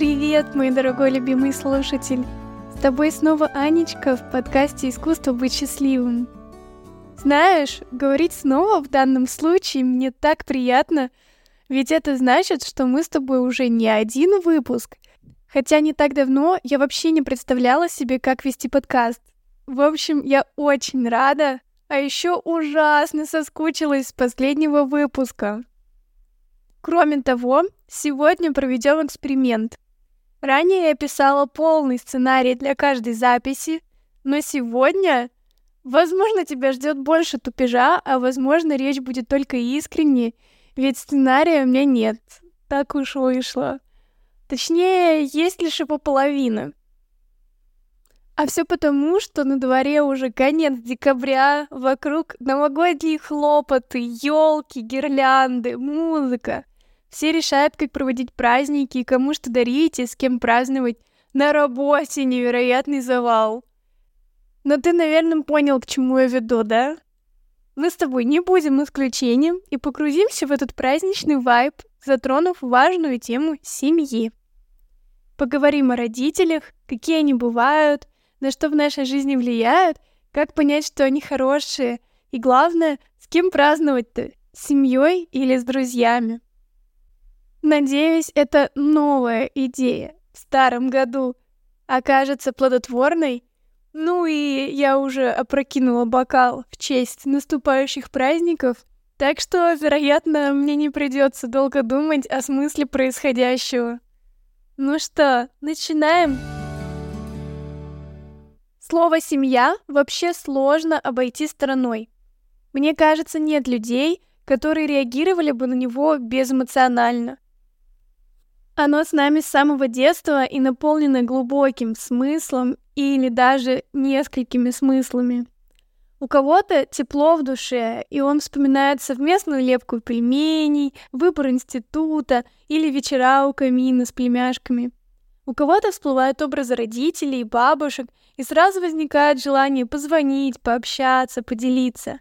Привет, мой дорогой любимый слушатель! С тобой снова Анечка в подкасте «Искусство быть счастливым». Знаешь, говорить снова в данном случае мне так приятно, ведь это значит, что мы с тобой уже не один выпуск. Хотя не так давно я вообще не представляла себе, как вести подкаст. В общем, я очень рада, а еще ужасно соскучилась с последнего выпуска. Кроме того, сегодня проведем эксперимент. Ранее я писала полный сценарий для каждой записи, но сегодня, возможно, тебя ждет больше тупежа, а возможно, речь будет только искренней, ведь сценария у меня нет. Так уж вышло. Точнее, есть лишь его половина. А все потому, что на дворе уже конец декабря, вокруг новогодние хлопоты, елки, гирлянды, музыка. Все решают, как проводить праздники кому что дарить и с кем праздновать. На работе невероятный завал. Но ты, наверное, понял, к чему я веду, да? Мы с тобой не будем исключением и погрузимся в этот праздничный вайб, затронув важную тему семьи. Поговорим о родителях, какие они бывают, на что в нашей жизни влияют, как понять, что они хорошие, и главное, с кем праздновать-то, с семьей или с друзьями. Надеюсь, эта новая идея в старом году окажется плодотворной. Ну и я уже опрокинула бокал в честь наступающих праздников, так что, вероятно, мне не придется долго думать о смысле происходящего. Ну что, начинаем? Слово «семья» вообще сложно обойти стороной. Мне кажется, нет людей, которые реагировали бы на него безэмоционально. Оно с нами с самого детства и наполнено глубоким смыслом или даже несколькими смыслами. У кого-то тепло в душе, и он вспоминает совместную лепку пельменей, выбор института или вечера у камина с племяшками. У кого-то всплывают образы родителей, бабушек, и сразу возникает желание позвонить, пообщаться, поделиться.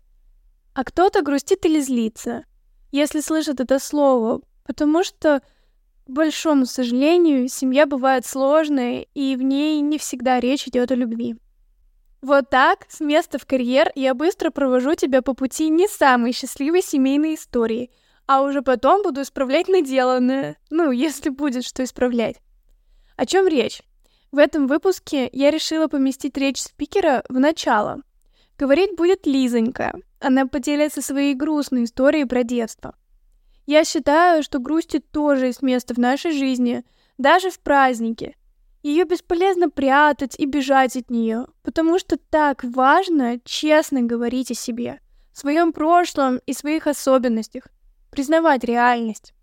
А кто-то грустит или злится, если слышит это слово, потому что большому сожалению, семья бывает сложной, и в ней не всегда речь идет о любви. Вот так, с места в карьер, я быстро провожу тебя по пути не самой счастливой семейной истории, а уже потом буду исправлять наделанное, ну, если будет что исправлять. О чем речь? В этом выпуске я решила поместить речь спикера в начало. Говорить будет Лизонька. Она поделится своей грустной историей про детство. Я считаю, что грусти тоже есть место в нашей жизни, даже в празднике. Ее бесполезно прятать и бежать от нее, потому что так важно честно говорить о себе, своем прошлом и своих особенностях, признавать реальность.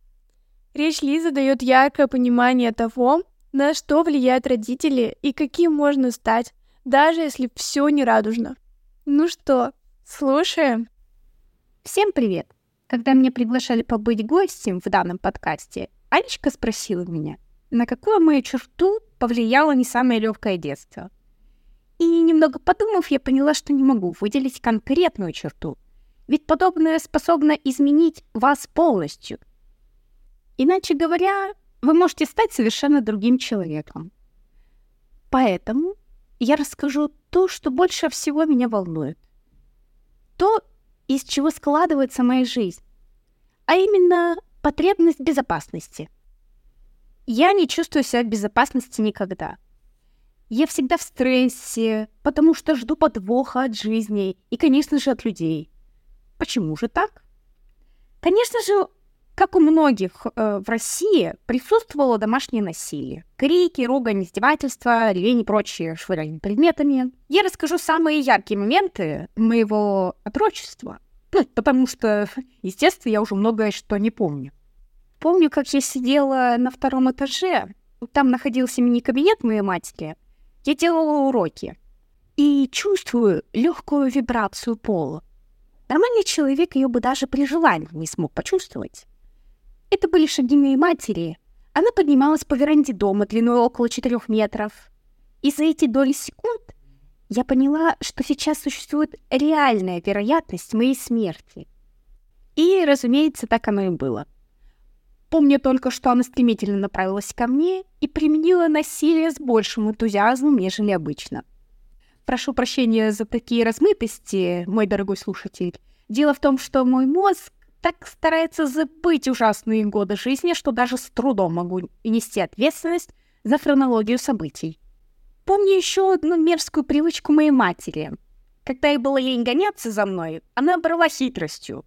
Речь Лизы дает яркое понимание того, на что влияют родители и каким можно стать, даже если все не радужно. Ну что, слушаем? Всем привет! Когда меня приглашали побыть гостем в данном подкасте, Анечка спросила меня, на какую мою черту повлияло не самое легкое детство. И немного подумав, я поняла, что не могу выделить конкретную черту, ведь подобное способно изменить вас полностью. Иначе говоря, вы можете стать совершенно другим человеком. Поэтому я расскажу то, что больше всего меня волнует. То, из чего складывается моя жизнь, а именно потребность безопасности. Я не чувствую себя в безопасности никогда. Я всегда в стрессе, потому что жду подвоха от жизни и, конечно же, от людей. Почему же так? Конечно же, как у многих э, в России, присутствовало домашнее насилие. Крики, ругань, издевательства, ревень и прочие швыряние предметами. Я расскажу самые яркие моменты моего отрочества, ну, потому что, естественно, я уже многое что не помню. Помню, как я сидела на втором этаже, там находился мини-кабинет моей матери. Я делала уроки и чувствую легкую вибрацию пола. Нормальный человек ее бы даже при желании не смог почувствовать. Это были шаги моей матери. Она поднималась по веранде дома длиной около четырех метров. И за эти доли секунд я поняла, что сейчас существует реальная вероятность моей смерти. И, разумеется, так оно и было. Помню только, что она стремительно направилась ко мне и применила насилие с большим энтузиазмом, нежели обычно. Прошу прощения за такие размытости, мой дорогой слушатель. Дело в том, что мой мозг так старается забыть ужасные годы жизни, что даже с трудом могу нести ответственность за хронологию событий. Помню еще одну мерзкую привычку моей матери. Когда ей было лень гоняться за мной, она брала хитростью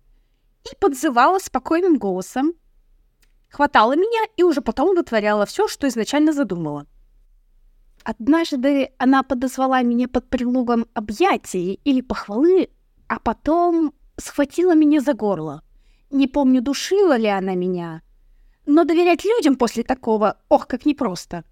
и подзывала спокойным голосом, хватала меня и уже потом вытворяла все, что изначально задумала. Однажды она подозвала меня под предлогом объятий или похвалы, а потом схватила меня за горло. Не помню, душила ли она меня, но доверять людям после такого, ох, как непросто.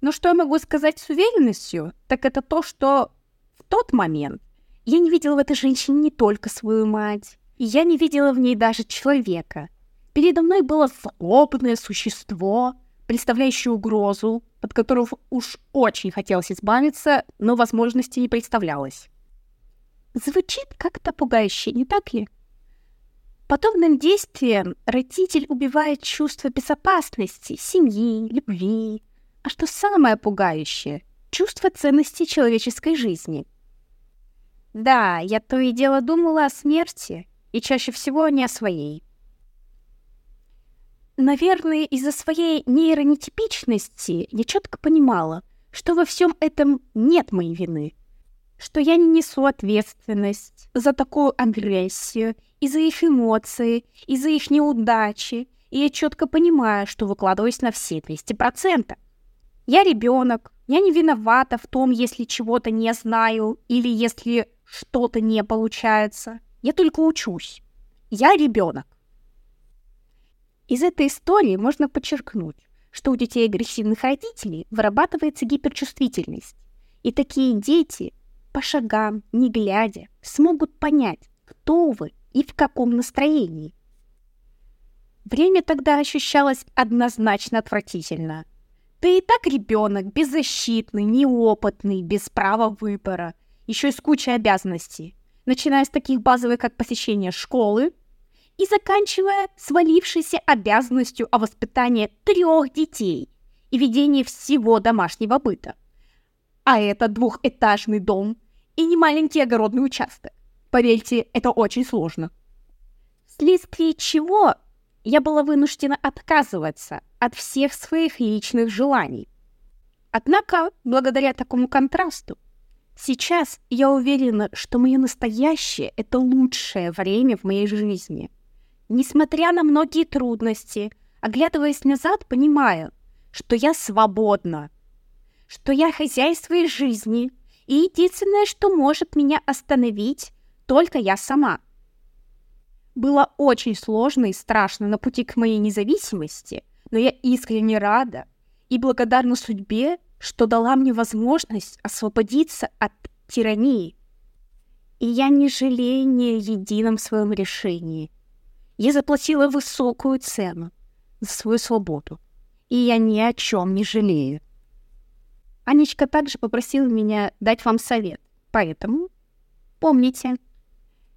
Но что я могу сказать с уверенностью, так это то, что в тот момент я не видела в этой женщине не только свою мать, и я не видела в ней даже человека. Передо мной было злобное существо, представляющее угрозу, от которого уж очень хотелось избавиться, но возможности не представлялось. Звучит как-то пугающе, не так ли? Подобным действием родитель убивает чувство безопасности, семьи, любви, а что самое пугающее — чувство ценности человеческой жизни. Да, я то и дело думала о смерти, и чаще всего не о своей. Наверное, из-за своей нейронетипичности я четко понимала, что во всем этом нет моей вины, что я не несу ответственность за такую агрессию, и за их эмоции, и за их неудачи, и я четко понимаю, что выкладываюсь на все 200%. Я ребенок, я не виновата в том, если чего-то не знаю или если что-то не получается. Я только учусь. Я ребенок. Из этой истории можно подчеркнуть, что у детей агрессивных родителей вырабатывается гиперчувствительность. И такие дети, по шагам, не глядя, смогут понять, кто вы и в каком настроении. Время тогда ощущалось однозначно отвратительно. Ты и так ребенок, беззащитный, неопытный, без права выбора, еще и с кучей обязанностей начиная с таких базовых, как посещение школы, и заканчивая свалившейся обязанностью о воспитании трех детей и ведении всего домашнего быта. А это двухэтажный дом и не маленький огородный участок. Поверьте, это очень сложно. Вследствие чего я была вынуждена отказываться от всех своих личных желаний. Однако, благодаря такому контрасту, Сейчас я уверена, что мое настоящее — это лучшее время в моей жизни. Несмотря на многие трудности, оглядываясь назад, понимаю, что я свободна, что я хозяин своей жизни, и единственное, что может меня остановить, только я сама. Было очень сложно и страшно на пути к моей независимости, но я искренне рада и благодарна судьбе, что дала мне возможность освободиться от тирании. И я не жалею ни о едином своем решении. Я заплатила высокую цену за свою свободу, и я ни о чем не жалею. Анечка также попросила меня дать вам совет, поэтому помните,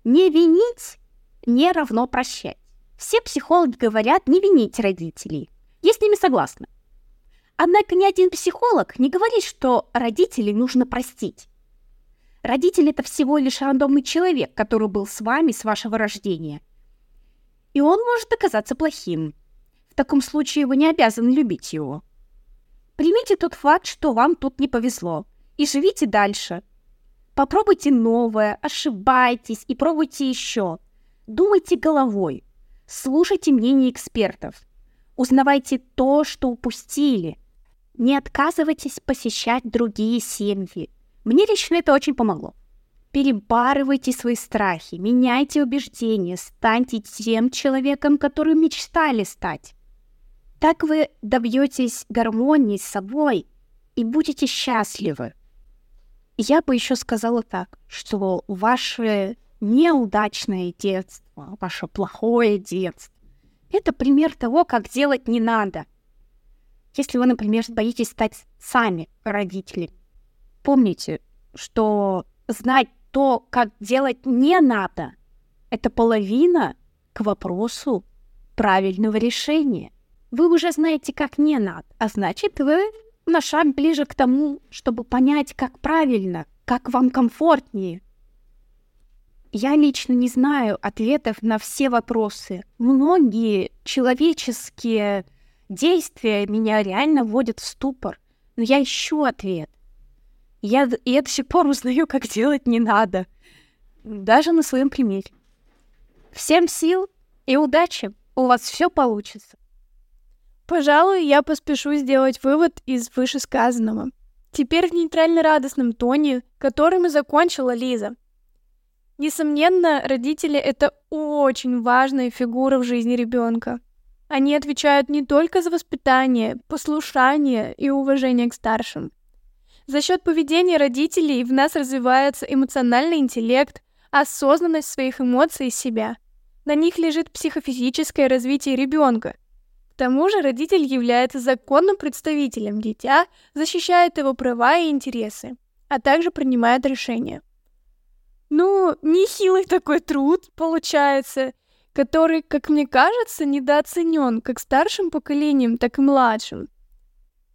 не винить не равно прощать. Все психологи говорят не винить родителей. Я с ними согласна. Однако ни один психолог не говорит, что родителей нужно простить. Родитель — это всего лишь рандомный человек, который был с вами с вашего рождения. И он может оказаться плохим. В таком случае вы не обязаны любить его. Примите тот факт, что вам тут не повезло, и живите дальше. Попробуйте новое, ошибайтесь и пробуйте еще. Думайте головой, слушайте мнение экспертов, узнавайте то, что упустили, не отказывайтесь посещать другие семьи. Мне лично это очень помогло. Перебарывайте свои страхи, меняйте убеждения, станьте тем человеком, которым мечтали стать. Так вы добьетесь гармонии с собой и будете счастливы. Я бы еще сказала так, что ваше неудачное детство, ваше плохое детство, это пример того, как делать не надо. Если вы, например, боитесь стать сами родителями, помните, что знать то, как делать не надо, это половина к вопросу правильного решения. Вы уже знаете, как не надо, а значит, вы на шаг ближе к тому, чтобы понять, как правильно, как вам комфортнее. Я лично не знаю ответов на все вопросы. Многие человеческие действия меня реально вводят в ступор, но я ищу ответ. Я, я до сих пор узнаю, как делать не надо. Даже на своем примере. Всем сил и удачи! У вас все получится. Пожалуй, я поспешу сделать вывод из вышесказанного. Теперь в нейтрально-радостном тоне, которым и закончила Лиза. Несомненно, родители — это очень важная фигура в жизни ребенка. Они отвечают не только за воспитание, послушание и уважение к старшим. За счет поведения родителей в нас развивается эмоциональный интеллект, осознанность своих эмоций и себя. На них лежит психофизическое развитие ребенка. Тому же родитель является законным представителем дитя, защищает его права и интересы, а также принимает решения. Ну, нехилый такой труд получается, который, как мне кажется, недооценен как старшим поколением, так и младшим.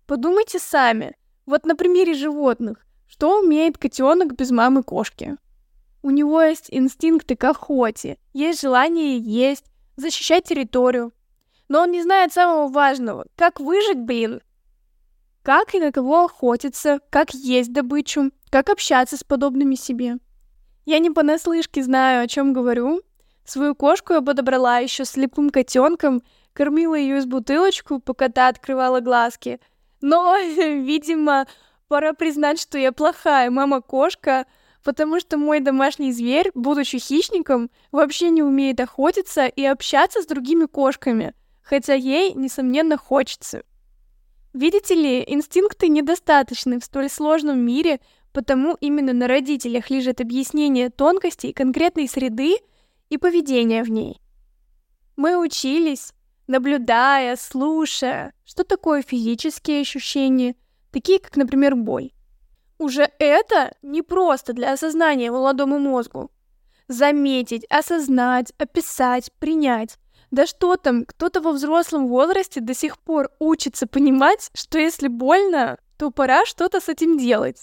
Подумайте сами, вот на примере животных, что умеет котенок без мамы кошки? У него есть инстинкты к охоте, есть желание есть, защищать территорию. Но он не знает самого важного, как выжить, блин. Как и на кого охотиться, как есть добычу, как общаться с подобными себе. Я не понаслышке знаю, о чем говорю, Свою кошку я подобрала еще слепым котенком, кормила ее из бутылочку, пока та открывала глазки. Но, видимо, пора признать, что я плохая мама-кошка, потому что мой домашний зверь, будучи хищником, вообще не умеет охотиться и общаться с другими кошками, хотя ей, несомненно, хочется. Видите ли, инстинкты недостаточны в столь сложном мире, потому именно на родителях лежит объяснение тонкостей конкретной среды, и поведение в ней. Мы учились, наблюдая, слушая, что такое физические ощущения, такие как, например, боль. Уже это не просто для осознания молодому мозгу. Заметить, осознать, описать, принять. Да что там, кто-то во взрослом возрасте до сих пор учится понимать, что если больно, то пора что-то с этим делать.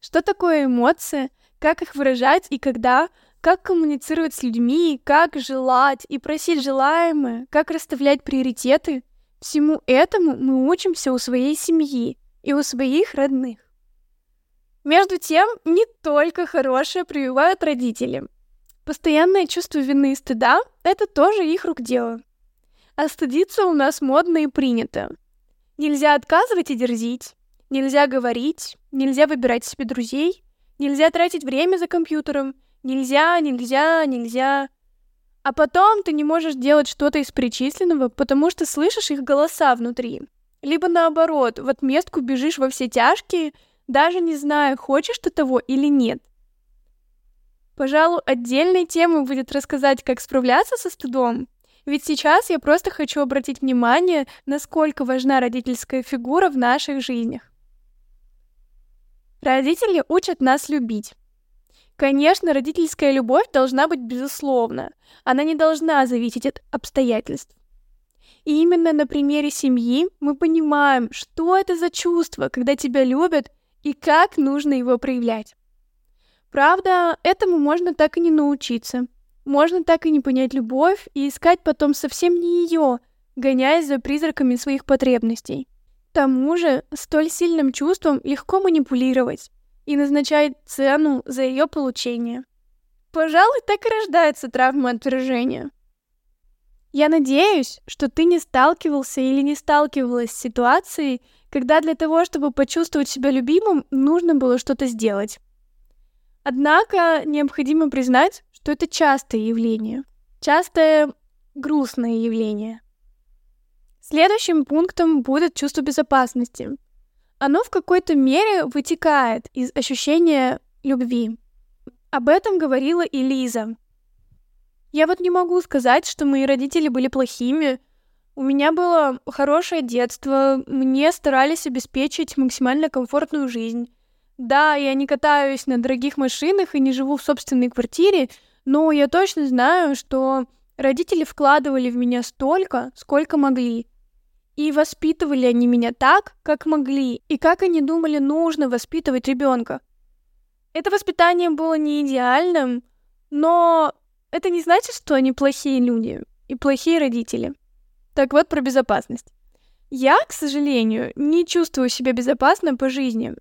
Что такое эмоции, как их выражать и когда, как коммуницировать с людьми, как желать и просить желаемое, как расставлять приоритеты. Всему этому мы учимся у своей семьи и у своих родных. Между тем, не только хорошее прививают родители. Постоянное чувство вины и стыда — это тоже их рук дело. А стыдиться у нас модно и принято. Нельзя отказывать и дерзить, нельзя говорить, нельзя выбирать себе друзей, нельзя тратить время за компьютером — Нельзя, нельзя, нельзя. А потом ты не можешь делать что-то из перечисленного, потому что слышишь их голоса внутри. Либо наоборот, в отместку бежишь во все тяжкие, даже не зная, хочешь ты того или нет. Пожалуй, отдельной темой будет рассказать, как справляться со стыдом. Ведь сейчас я просто хочу обратить внимание, насколько важна родительская фигура в наших жизнях. Родители учат нас любить. Конечно, родительская любовь должна быть безусловна. Она не должна зависеть от обстоятельств. И именно на примере семьи мы понимаем, что это за чувство, когда тебя любят, и как нужно его проявлять. Правда, этому можно так и не научиться. Можно так и не понять любовь и искать потом совсем не ее, гоняясь за призраками своих потребностей. К тому же, столь сильным чувством легко манипулировать и назначает цену за ее получение. Пожалуй, так и рождается травма отвержения. Я надеюсь, что ты не сталкивался или не сталкивалась с ситуацией, когда для того, чтобы почувствовать себя любимым, нужно было что-то сделать. Однако необходимо признать, что это частое явление, частое грустное явление. Следующим пунктом будет чувство безопасности — оно в какой-то мере вытекает из ощущения любви. Об этом говорила и Лиза. Я вот не могу сказать, что мои родители были плохими. У меня было хорошее детство, мне старались обеспечить максимально комфортную жизнь. Да, я не катаюсь на дорогих машинах и не живу в собственной квартире, но я точно знаю, что Родители вкладывали в меня столько, сколько могли. И воспитывали они меня так, как могли, и как они думали нужно воспитывать ребенка. Это воспитание было не идеальным, но это не значит, что они плохие люди и плохие родители. Так вот про безопасность. Я, к сожалению, не чувствую себя безопасно по жизни.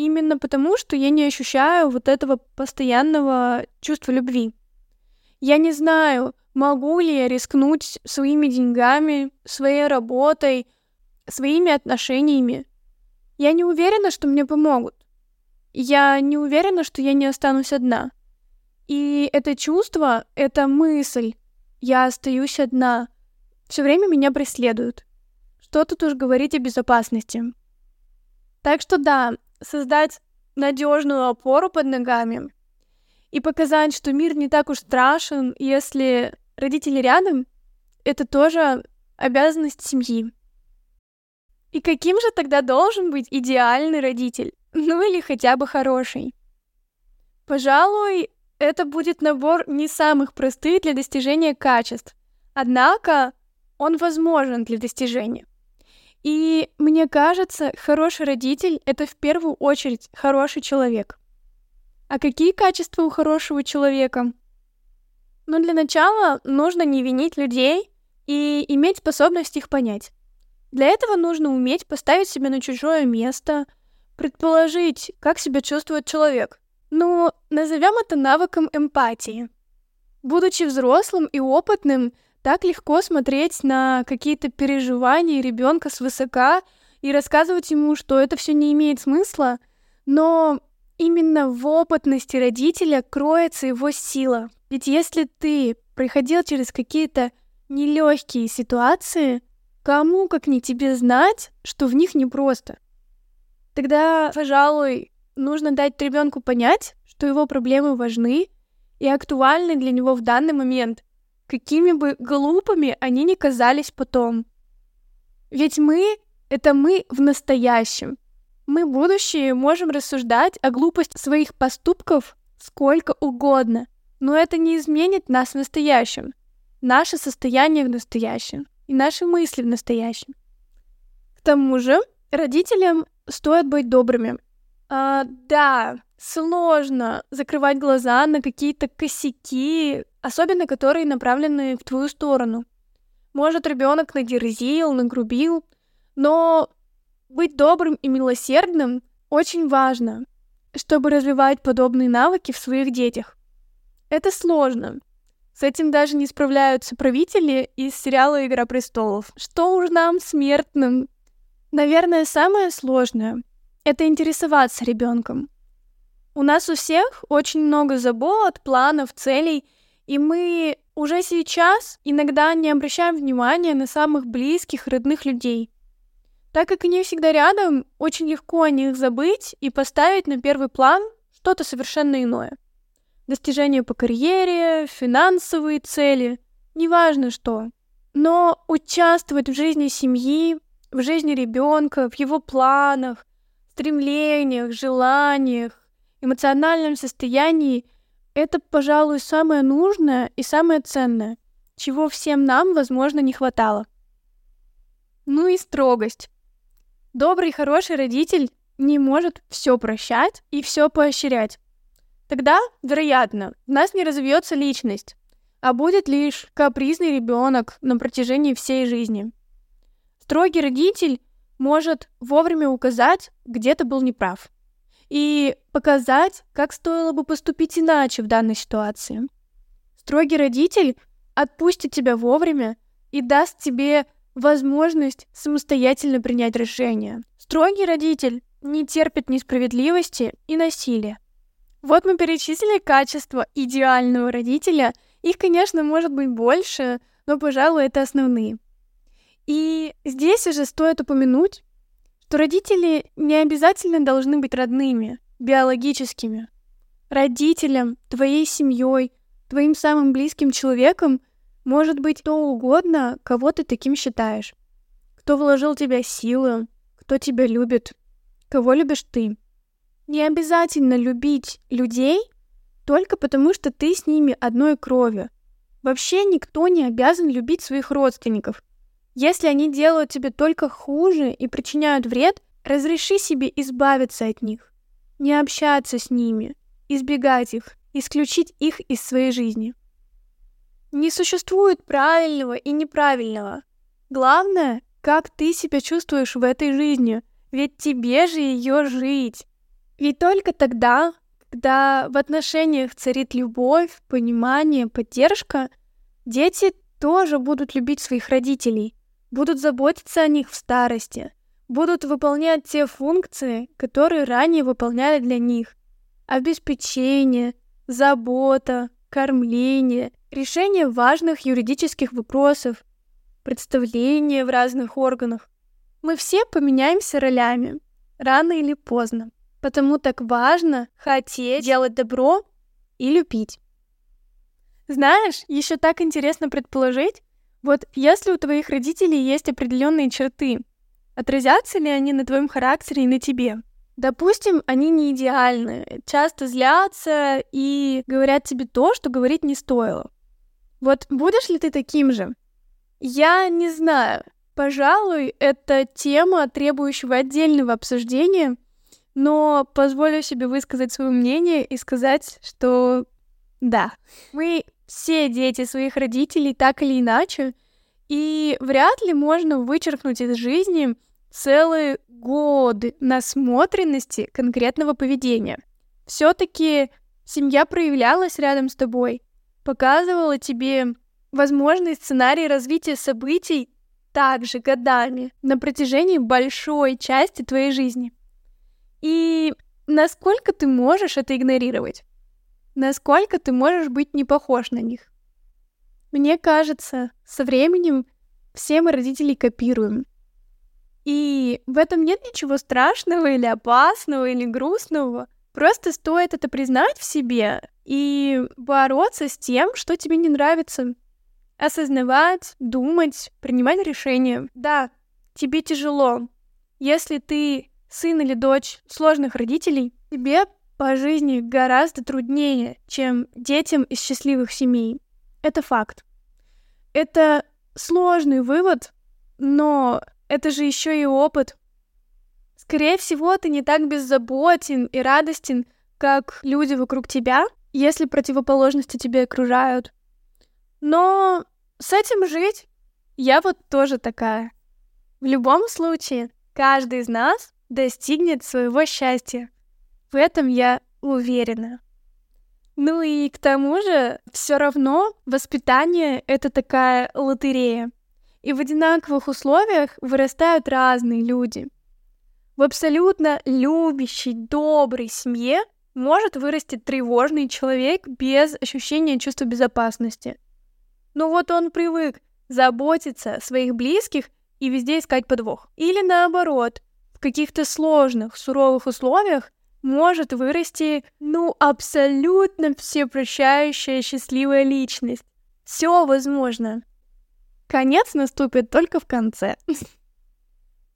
Именно потому, что я не ощущаю вот этого постоянного чувства любви. Я не знаю, могу ли я рискнуть своими деньгами, своей работой, своими отношениями. Я не уверена, что мне помогут. Я не уверена, что я не останусь одна. И это чувство, эта мысль, я остаюсь одна, все время меня преследуют. Что тут уж говорить о безопасности. Так что да, создать надежную опору под ногами и показать, что мир не так уж страшен, если родители рядом, это тоже обязанность семьи. И каким же тогда должен быть идеальный родитель? Ну или хотя бы хороший? Пожалуй, это будет набор не самых простых для достижения качеств. Однако он возможен для достижения. И мне кажется, хороший родитель — это в первую очередь хороший человек. А какие качества у хорошего человека? Ну, для начала нужно не винить людей и иметь способность их понять. Для этого нужно уметь поставить себя на чужое место, предположить, как себя чувствует человек. Ну, назовем это навыком эмпатии. Будучи взрослым и опытным, так легко смотреть на какие-то переживания ребенка свысока и рассказывать ему, что это все не имеет смысла, но именно в опытности родителя кроется его сила. Ведь если ты проходил через какие-то нелегкие ситуации, кому как не тебе знать, что в них непросто? Тогда, пожалуй, нужно дать ребенку понять, что его проблемы важны и актуальны для него в данный момент, какими бы глупыми они ни казались потом. Ведь мы — это мы в настоящем. Мы, будущее, можем рассуждать о глупости своих поступков сколько угодно, но это не изменит нас в настоящем, наше состояние в настоящем и наши мысли в настоящем. К тому же, родителям стоит быть добрыми. А, да, сложно закрывать глаза на какие-то косяки, особенно которые направлены в твою сторону. Может, ребенок надерзил, нагрубил, но быть добрым и милосердным очень важно, чтобы развивать подобные навыки в своих детях. Это сложно. С этим даже не справляются правители из сериала «Игра престолов». Что уж нам, смертным. Наверное, самое сложное — это интересоваться ребенком. У нас у всех очень много забот, планов, целей — и мы уже сейчас иногда не обращаем внимания на самых близких, родных людей. Так как они всегда рядом, очень легко о них забыть и поставить на первый план что-то совершенно иное. Достижения по карьере, финансовые цели, неважно что. Но участвовать в жизни семьи, в жизни ребенка, в его планах, стремлениях, желаниях, эмоциональном состоянии – это, пожалуй, самое нужное и самое ценное, чего всем нам, возможно, не хватало. Ну и строгость. Добрый, хороший родитель не может все прощать и все поощрять. Тогда, вероятно, в нас не развьется личность, а будет лишь капризный ребенок на протяжении всей жизни. Строгий родитель может вовремя указать, где ты был неправ и показать, как стоило бы поступить иначе в данной ситуации. Строгий родитель отпустит тебя вовремя и даст тебе возможность самостоятельно принять решение. Строгий родитель не терпит несправедливости и насилия. Вот мы перечислили качества идеального родителя. Их, конечно, может быть больше, но, пожалуй, это основные. И здесь уже стоит упомянуть, то родители не обязательно должны быть родными, биологическими. Родителям, твоей семьей, твоим самым близким человеком может быть кто угодно, кого ты таким считаешь. Кто вложил в тебя силы, кто тебя любит, кого любишь ты. Не обязательно любить людей только потому, что ты с ними одной крови. Вообще никто не обязан любить своих родственников. Если они делают тебе только хуже и причиняют вред, разреши себе избавиться от них, не общаться с ними, избегать их, исключить их из своей жизни. Не существует правильного и неправильного. Главное, как ты себя чувствуешь в этой жизни, ведь тебе же ее жить. Ведь только тогда, когда в отношениях царит любовь, понимание, поддержка, дети тоже будут любить своих родителей, будут заботиться о них в старости, будут выполнять те функции, которые ранее выполняли для них. Обеспечение, забота, кормление, решение важных юридических вопросов, представление в разных органах. Мы все поменяемся ролями, рано или поздно. Потому так важно хотеть делать добро и любить. Знаешь, еще так интересно предположить, вот если у твоих родителей есть определенные черты, отразятся ли они на твоем характере и на тебе? Допустим, они не идеальны, часто злятся и говорят тебе то, что говорить не стоило. Вот будешь ли ты таким же? Я не знаю. Пожалуй, это тема, требующего отдельного обсуждения, но позволю себе высказать свое мнение и сказать, что да, мы все дети своих родителей так или иначе, и вряд ли можно вычеркнуть из жизни целые годы насмотренности конкретного поведения. Все-таки семья проявлялась рядом с тобой, показывала тебе возможный сценарий развития событий также годами на протяжении большой части твоей жизни. И насколько ты можешь это игнорировать? Насколько ты можешь быть не похож на них? Мне кажется, со временем все мы родителей копируем. И в этом нет ничего страшного или опасного или грустного. Просто стоит это признать в себе и бороться с тем, что тебе не нравится. Осознавать, думать, принимать решения. Да, тебе тяжело. Если ты сын или дочь сложных родителей, тебе по жизни гораздо труднее, чем детям из счастливых семей. Это факт. Это сложный вывод, но это же еще и опыт. Скорее всего, ты не так беззаботен и радостен, как люди вокруг тебя, если противоположности тебя окружают. Но с этим жить я вот тоже такая. В любом случае, каждый из нас достигнет своего счастья. В этом я уверена. Ну и к тому же, все равно воспитание — это такая лотерея. И в одинаковых условиях вырастают разные люди. В абсолютно любящей, доброй семье может вырасти тревожный человек без ощущения чувства безопасности. Но вот он привык заботиться о своих близких и везде искать подвох. Или наоборот, в каких-то сложных, суровых условиях может вырасти, ну, абсолютно всепрощающая счастливая личность. Все возможно. Конец наступит только в конце.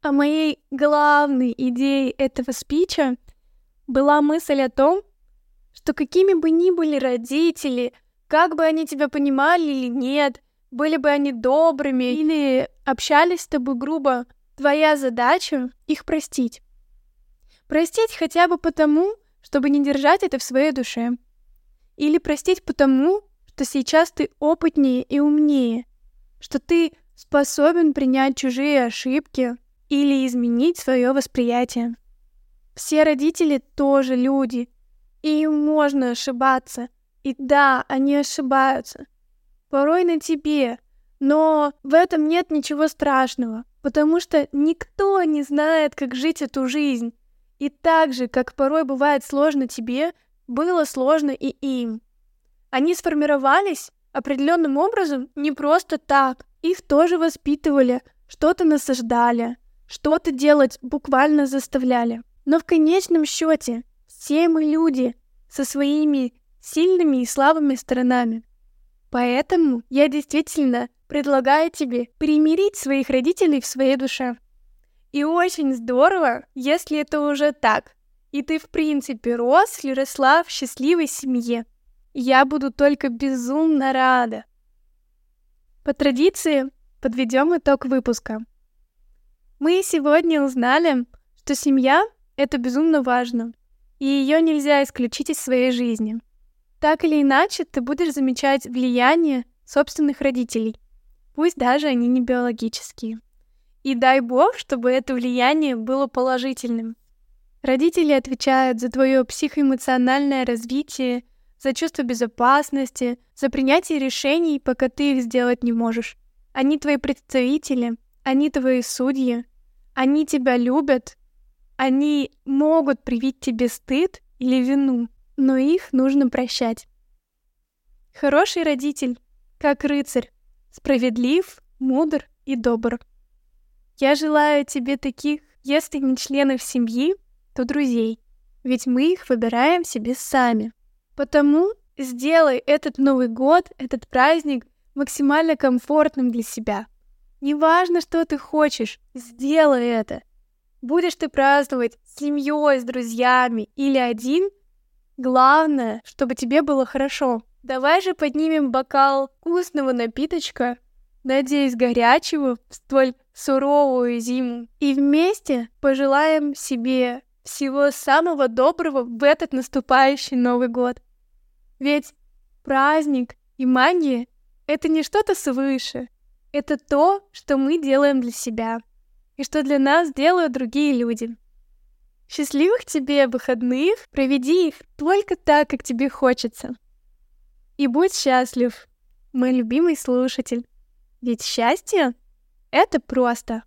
А моей главной идеей этого спича была мысль о том, что какими бы ни были родители, как бы они тебя понимали или нет, были бы они добрыми или общались с тобой грубо, Твоя задача — их простить. Простить хотя бы потому, чтобы не держать это в своей душе. Или простить потому, что сейчас ты опытнее и умнее, что ты способен принять чужие ошибки или изменить свое восприятие. Все родители тоже люди, и им можно ошибаться. И да, они ошибаются. Порой на тебе, но в этом нет ничего страшного потому что никто не знает, как жить эту жизнь. И так же, как порой бывает сложно тебе, было сложно и им. Они сформировались определенным образом не просто так. Их тоже воспитывали, что-то насаждали, что-то делать буквально заставляли. Но в конечном счете все мы люди со своими сильными и слабыми сторонами. Поэтому я действительно предлагаю тебе примирить своих родителей в своей душе. И очень здорово, если это уже так, и ты в принципе рос или росла в счастливой семье. Я буду только безумно рада. По традиции подведем итог выпуска. Мы сегодня узнали, что семья — это безумно важно, и ее нельзя исключить из своей жизни. Так или иначе, ты будешь замечать влияние собственных родителей, пусть даже они не биологические. И дай бог, чтобы это влияние было положительным. Родители отвечают за твое психоэмоциональное развитие, за чувство безопасности, за принятие решений, пока ты их сделать не можешь. Они твои представители, они твои судьи, они тебя любят, они могут привить тебе стыд или вину, но их нужно прощать. Хороший родитель, как рыцарь, справедлив, мудр и добр. Я желаю тебе таких, если не членов семьи, то друзей, ведь мы их выбираем себе сами. Потому сделай этот Новый год, этот праздник максимально комфортным для себя. Неважно, что ты хочешь, сделай это. Будешь ты праздновать с семьей, с друзьями или один, главное, чтобы тебе было хорошо. Давай же поднимем бокал вкусного напиточка, надеюсь, горячего в столь суровую зиму, и вместе пожелаем себе всего самого доброго в этот наступающий Новый год. Ведь праздник и магия — это не что-то свыше. Это то, что мы делаем для себя. И что для нас делают другие люди. Счастливых тебе выходных, проведи их только так, как тебе хочется. И будь счастлив, мой любимый слушатель. Ведь счастье — это просто.